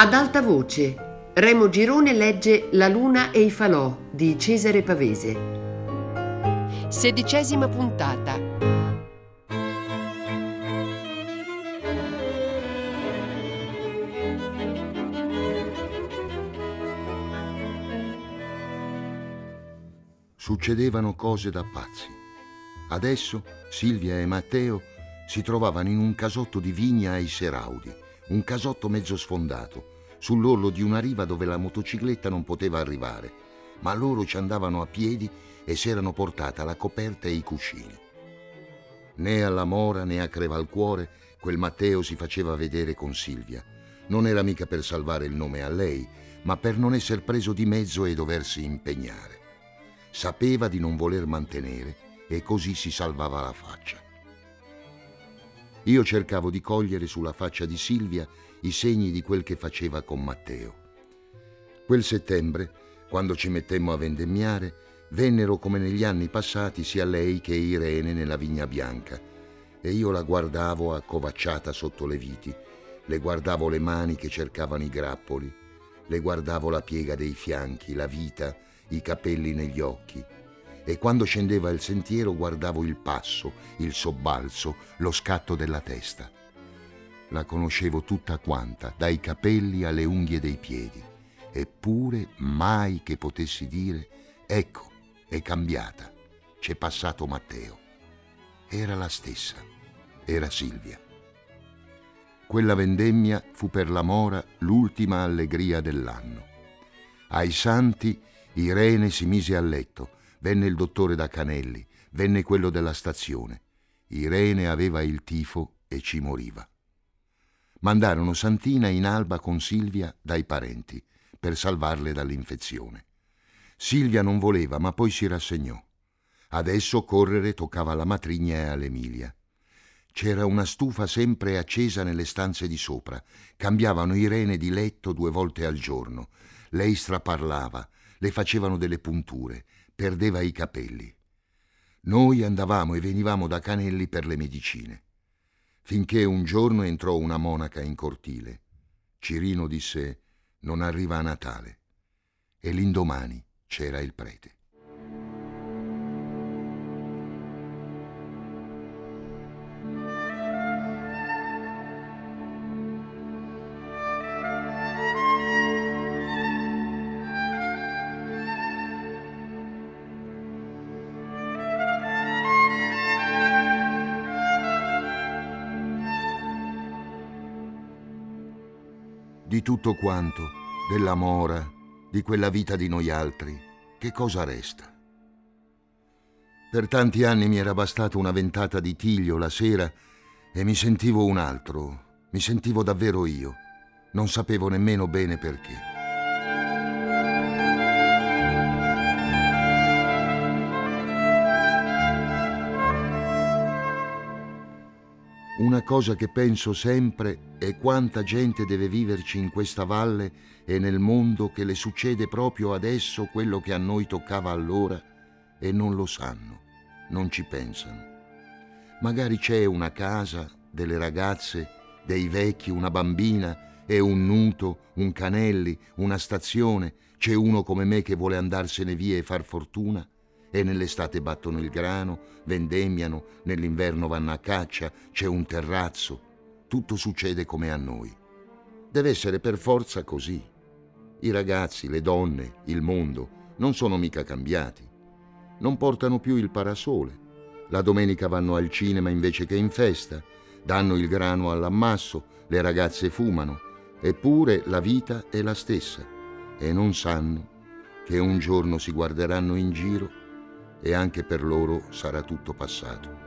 Ad alta voce, Remo Girone legge La luna e i falò di Cesare Pavese. Sedicesima puntata. Succedevano cose da pazzi. Adesso Silvia e Matteo si trovavano in un casotto di vigna ai Seraudi un casotto mezzo sfondato, sull'orlo di una riva dove la motocicletta non poteva arrivare, ma loro ci andavano a piedi e si erano portata la coperta e i cuscini. Né alla Mora né a Crevalcuore quel Matteo si faceva vedere con Silvia. Non era mica per salvare il nome a lei, ma per non essere preso di mezzo e doversi impegnare. Sapeva di non voler mantenere e così si salvava la faccia. Io cercavo di cogliere sulla faccia di Silvia i segni di quel che faceva con Matteo. Quel settembre, quando ci mettemmo a vendemmiare, vennero come negli anni passati sia lei che Irene nella vigna bianca. E io la guardavo accovacciata sotto le viti, le guardavo le mani che cercavano i grappoli, le guardavo la piega dei fianchi, la vita, i capelli negli occhi e quando scendeva il sentiero guardavo il passo, il sobbalzo, lo scatto della testa. La conoscevo tutta quanta, dai capelli alle unghie dei piedi, eppure mai che potessi dire, ecco, è cambiata, c'è passato Matteo. Era la stessa, era Silvia. Quella vendemmia fu per la mora l'ultima allegria dell'anno. Ai santi Irene si mise a letto, Venne il dottore da Canelli, venne quello della stazione. Irene aveva il tifo e ci moriva. Mandarono Santina in alba con Silvia dai parenti per salvarle dall'infezione. Silvia non voleva, ma poi si rassegnò. Adesso correre toccava alla matrigna e all'Emilia. C'era una stufa sempre accesa nelle stanze di sopra. Cambiavano Irene di letto due volte al giorno. Lei straparlava, le facevano delle punture perdeva i capelli. Noi andavamo e venivamo da Canelli per le medicine, finché un giorno entrò una monaca in cortile. Cirino disse non arriva a Natale e l'indomani c'era il prete. Di tutto quanto, della mora, di quella vita di noi altri, che cosa resta? Per tanti anni mi era bastata una ventata di tiglio la sera e mi sentivo un altro, mi sentivo davvero io. Non sapevo nemmeno bene perché. Una cosa che penso sempre è quanta gente deve viverci in questa valle e nel mondo che le succede proprio adesso quello che a noi toccava allora e non lo sanno, non ci pensano. Magari c'è una casa, delle ragazze, dei vecchi, una bambina e un nuto, un canelli, una stazione, c'è uno come me che vuole andarsene via e far fortuna e nell'estate battono il grano, vendemmiano, nell'inverno vanno a caccia, c'è un terrazzo. Tutto succede come a noi. Deve essere per forza così. I ragazzi, le donne, il mondo non sono mica cambiati. Non portano più il parasole. La domenica vanno al cinema invece che in festa. Danno il grano all'ammasso, le ragazze fumano. Eppure la vita è la stessa e non sanno che un giorno si guarderanno in giro e anche per loro sarà tutto passato.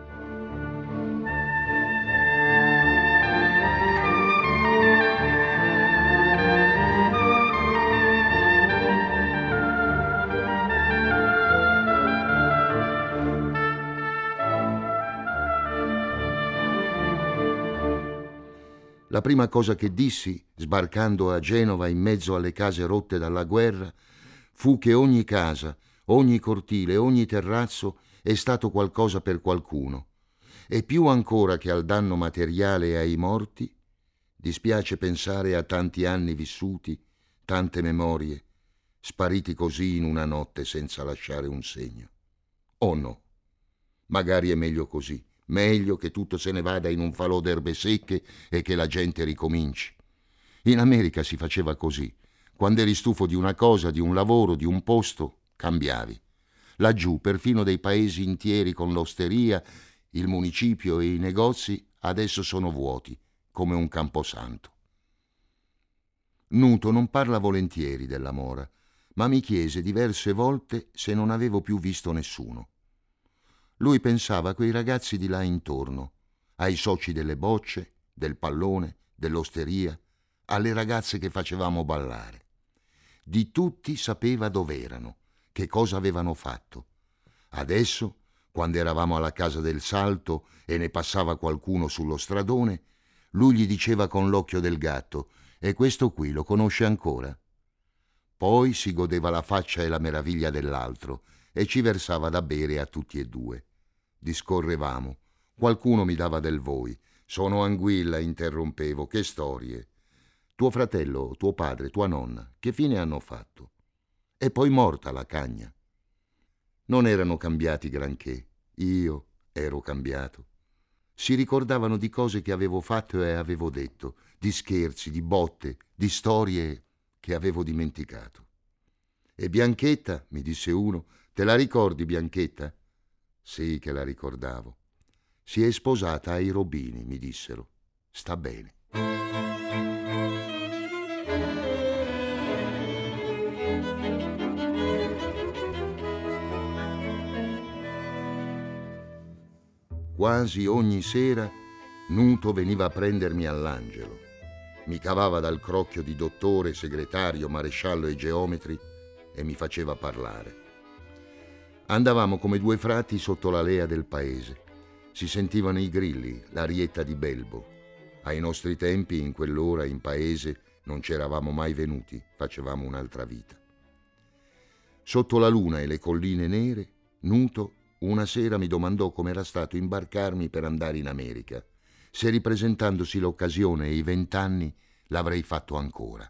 La prima cosa che dissi, sbarcando a Genova in mezzo alle case rotte dalla guerra, fu che ogni casa, Ogni cortile, ogni terrazzo è stato qualcosa per qualcuno. E più ancora che al danno materiale e ai morti, Dispiace pensare a tanti anni vissuti, tante memorie, spariti così in una notte senza lasciare un segno. Oh no, magari è meglio così, meglio che tutto se ne vada in un falò d'erbe secche e che la gente ricominci. In America si faceva così. Quando eri stufo di una cosa, di un lavoro, di un posto, cambiavi. Laggiù, perfino dei paesi intieri con l'osteria, il municipio e i negozi adesso sono vuoti come un camposanto. Nuto non parla volentieri della mora, ma mi chiese diverse volte se non avevo più visto nessuno. Lui pensava a quei ragazzi di là intorno, ai soci delle bocce, del pallone, dell'osteria, alle ragazze che facevamo ballare. Di tutti sapeva dov'erano, che cosa avevano fatto. Adesso, quando eravamo alla casa del salto e ne passava qualcuno sullo stradone, lui gli diceva con l'occhio del gatto E questo qui lo conosce ancora? Poi si godeva la faccia e la meraviglia dell'altro e ci versava da bere a tutti e due. Discorrevamo. Qualcuno mi dava del voi. Sono anguilla, interrompevo. Che storie. Tuo fratello, tuo padre, tua nonna, che fine hanno fatto? E poi morta la cagna. Non erano cambiati granché. Io ero cambiato si ricordavano di cose che avevo fatto e avevo detto, di scherzi, di botte, di storie che avevo dimenticato. E Bianchetta, mi disse uno, te la ricordi Bianchetta? Sì che la ricordavo. Si è sposata ai Robini, mi dissero. Sta bene. Quasi ogni sera Nuto veniva a prendermi all'angelo. Mi cavava dal crocchio di dottore, segretario, maresciallo e geometri e mi faceva parlare. Andavamo come due frati sotto la lea del paese. Si sentivano i grilli, l'arietta di Belbo. Ai nostri tempi, in quell'ora, in paese, non c'eravamo mai venuti, facevamo un'altra vita. Sotto la luna e le colline nere, Nuto una sera mi domandò com'era stato imbarcarmi per andare in America, se ripresentandosi l'occasione e i vent'anni l'avrei fatto ancora.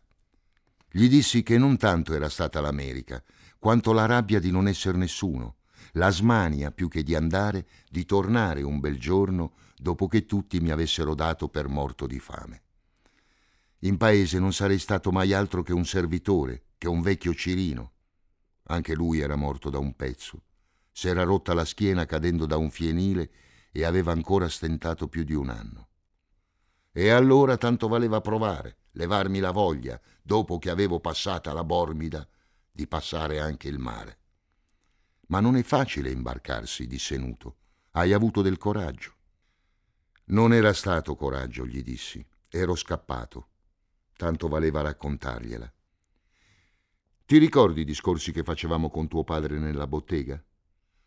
Gli dissi che non tanto era stata l'America, quanto la rabbia di non essere nessuno, la smania più che di andare, di tornare un bel giorno dopo che tutti mi avessero dato per morto di fame. In paese non sarei stato mai altro che un servitore, che un vecchio cirino. Anche lui era morto da un pezzo S'era rotta la schiena cadendo da un fienile e aveva ancora stentato più di un anno. E allora tanto valeva provare, levarmi la voglia, dopo che avevo passata la borbida, di passare anche il mare. Ma non è facile imbarcarsi, disse Nuto. Hai avuto del coraggio. Non era stato coraggio, gli dissi. Ero scappato. Tanto valeva raccontargliela. Ti ricordi i discorsi che facevamo con tuo padre nella bottega?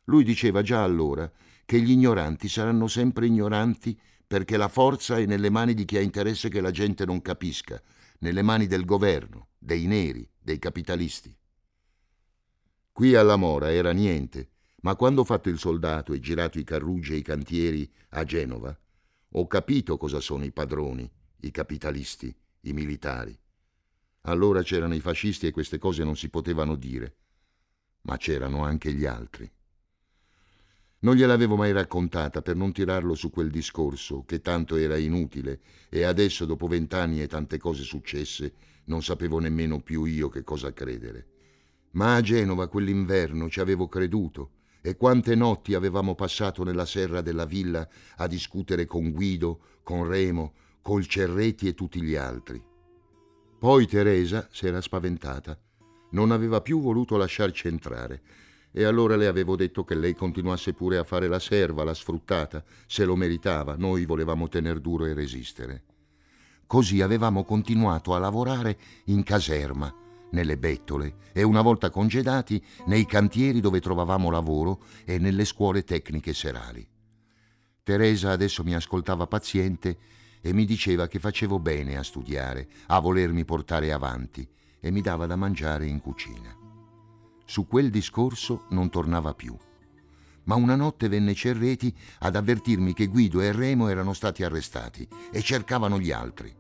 Lui diceva già allora che gli ignoranti saranno sempre ignoranti perché la forza è nelle mani di chi ha interesse che la gente non capisca, nelle mani del governo, dei neri, dei capitalisti. Qui alla Mora era niente, ma quando ho fatto il soldato e girato i carruggi e i cantieri a Genova, ho capito cosa sono i padroni, i capitalisti, i militari. Allora c'erano i fascisti e queste cose non si potevano dire, ma c'erano anche gli altri. Non gliel'avevo mai raccontata per non tirarlo su quel discorso, che tanto era inutile, e adesso, dopo vent'anni e tante cose successe, non sapevo nemmeno più io che cosa credere. Ma a Genova quell'inverno ci avevo creduto, e quante notti avevamo passato nella serra della villa a discutere con Guido, con Remo, col Cerretti e tutti gli altri. Poi Teresa s'era spaventata. Non aveva più voluto lasciarci entrare e allora le avevo detto che lei continuasse pure a fare la serva, la sfruttata, se lo meritava, noi volevamo tener duro e resistere. Così avevamo continuato a lavorare in caserma, nelle bettole e una volta congedati nei cantieri dove trovavamo lavoro e nelle scuole tecniche serali. Teresa adesso mi ascoltava paziente e mi diceva che facevo bene a studiare, a volermi portare avanti e mi dava da mangiare in cucina. Su quel discorso non tornava più. Ma una notte venne Cerreti ad avvertirmi che Guido e Remo erano stati arrestati e cercavano gli altri.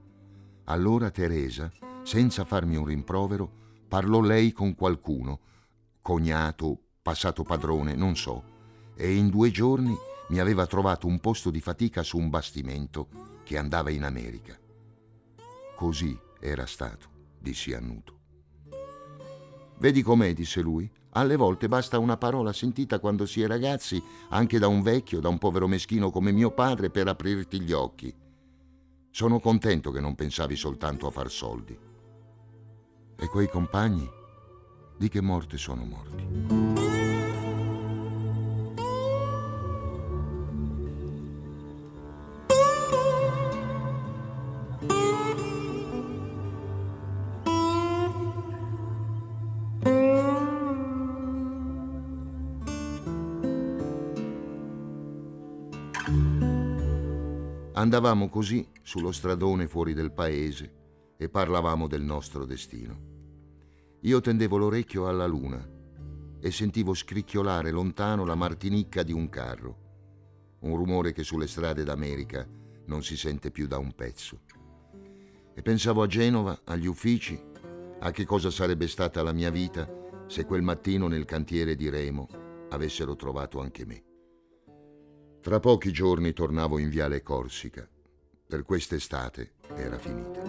Allora Teresa, senza farmi un rimprovero, parlò lei con qualcuno, cognato, passato padrone, non so, e in due giorni mi aveva trovato un posto di fatica su un bastimento che andava in America. Così era stato, dissi annuto. Vedi com'è, disse lui. Alle volte basta una parola sentita quando si è ragazzi, anche da un vecchio, da un povero meschino come mio padre, per aprirti gli occhi. Sono contento che non pensavi soltanto a far soldi. E quei compagni? Di che morte sono morti? Andavamo così sullo stradone fuori del paese e parlavamo del nostro destino. Io tendevo l'orecchio alla luna e sentivo scricchiolare lontano la martinicca di un carro, un rumore che sulle strade d'America non si sente più da un pezzo. E pensavo a Genova, agli uffici, a che cosa sarebbe stata la mia vita se quel mattino nel cantiere di Remo avessero trovato anche me. Tra pochi giorni tornavo in Viale Corsica. Per quest'estate era finita.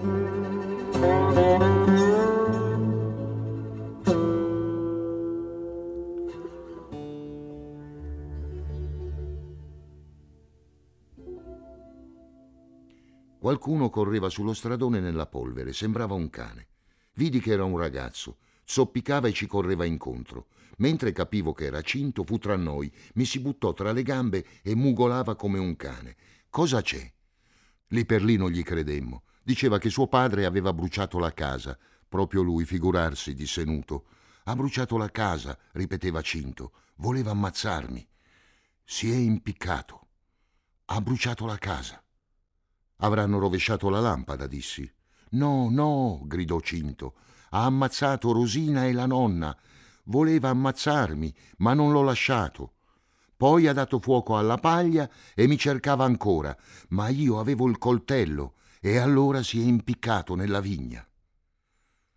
Qualcuno correva sullo stradone nella polvere, sembrava un cane. Vidi che era un ragazzo, zoppicava e ci correva incontro. Mentre capivo che era cinto, fu tra noi, mi si buttò tra le gambe e mugolava come un cane. Cosa c'è? Lì per lì non gli credemmo. Diceva che suo padre aveva bruciato la casa. Proprio lui, figurarsi, disse Nuto. Ha bruciato la casa, ripeteva Cinto. Voleva ammazzarmi. Si è impiccato. Ha bruciato la casa. Avranno rovesciato la lampada, dissi. No, no, gridò Cinto. Ha ammazzato Rosina e la nonna. Voleva ammazzarmi, ma non l'ho lasciato. Poi ha dato fuoco alla paglia e mi cercava ancora, ma io avevo il coltello e allora si è impiccato nella vigna.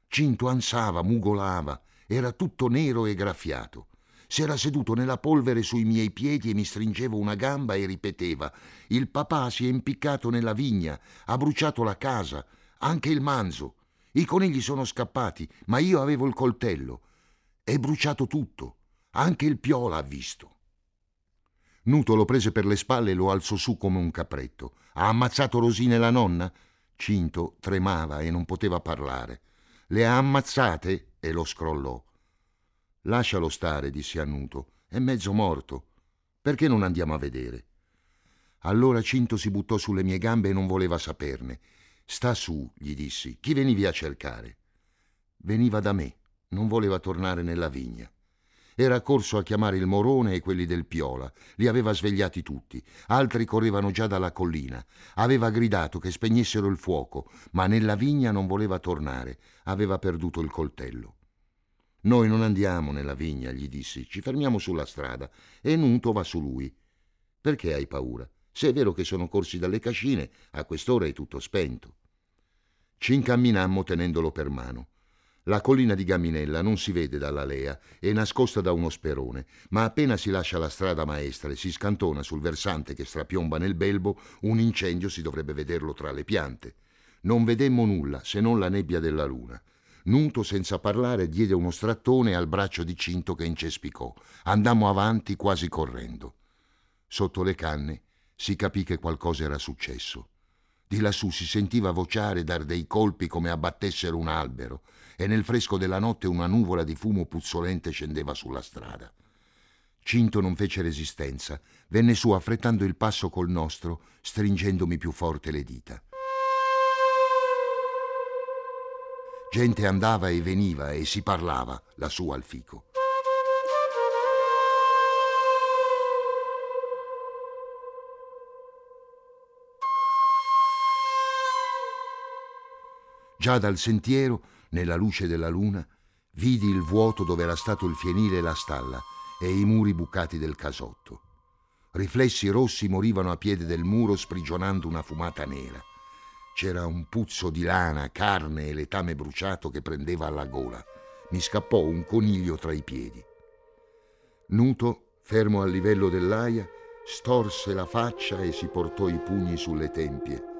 Cinto ansava, mugolava, era tutto nero e graffiato. S'era seduto nella polvere sui miei piedi e mi stringeva una gamba e ripeteva: Il papà si è impiccato nella vigna, ha bruciato la casa, anche il manzo. I conigli sono scappati, ma io avevo il coltello. È bruciato tutto. Anche il piola ha visto. Nuto lo prese per le spalle e lo alzò su come un capretto. Ha ammazzato Rosina e la nonna? Cinto tremava e non poteva parlare. Le ha ammazzate? E lo scrollò. Lascialo stare, disse a Nuto. È mezzo morto. Perché non andiamo a vedere? Allora Cinto si buttò sulle mie gambe e non voleva saperne. Sta su, gli dissi. Chi venivi a cercare? Veniva da me non voleva tornare nella vigna. Era corso a chiamare il Morone e quelli del Piola, li aveva svegliati tutti, altri correvano già dalla collina. Aveva gridato che spegnessero il fuoco, ma nella vigna non voleva tornare, aveva perduto il coltello. Noi non andiamo nella vigna, gli dissi, ci fermiamo sulla strada e Nuto va su lui. Perché hai paura? Se è vero che sono corsi dalle cascine, a quest'ora è tutto spento. Ci incamminammo tenendolo per mano. La collina di Gaminella non si vede dall'alea, è nascosta da uno sperone, ma appena si lascia la strada maestra e si scantona sul versante che strapiomba nel belbo, un incendio si dovrebbe vederlo tra le piante. Non vedemmo nulla se non la nebbia della luna. Nuto, senza parlare, diede uno strattone al braccio di Cinto che incespicò. Andammo avanti quasi correndo. Sotto le canne si capì che qualcosa era successo. Di lassù si sentiva vociare dar dei colpi come abbattessero un albero e nel fresco della notte una nuvola di fumo puzzolente scendeva sulla strada. Cinto non fece resistenza, venne su affrettando il passo col nostro, stringendomi più forte le dita. Gente andava e veniva e si parlava lassù al fico. Già dal sentiero, nella luce della luna, vidi il vuoto dove era stato il fienile e la stalla e i muri bucati del casotto. Riflessi rossi morivano a piede del muro sprigionando una fumata nera. C'era un puzzo di lana, carne e letame bruciato che prendeva alla gola. Mi scappò un coniglio tra i piedi. Nuto, fermo a livello dell'aia, storse la faccia e si portò i pugni sulle tempie.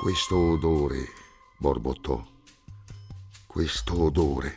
Questo odore, borbottò, questo odore.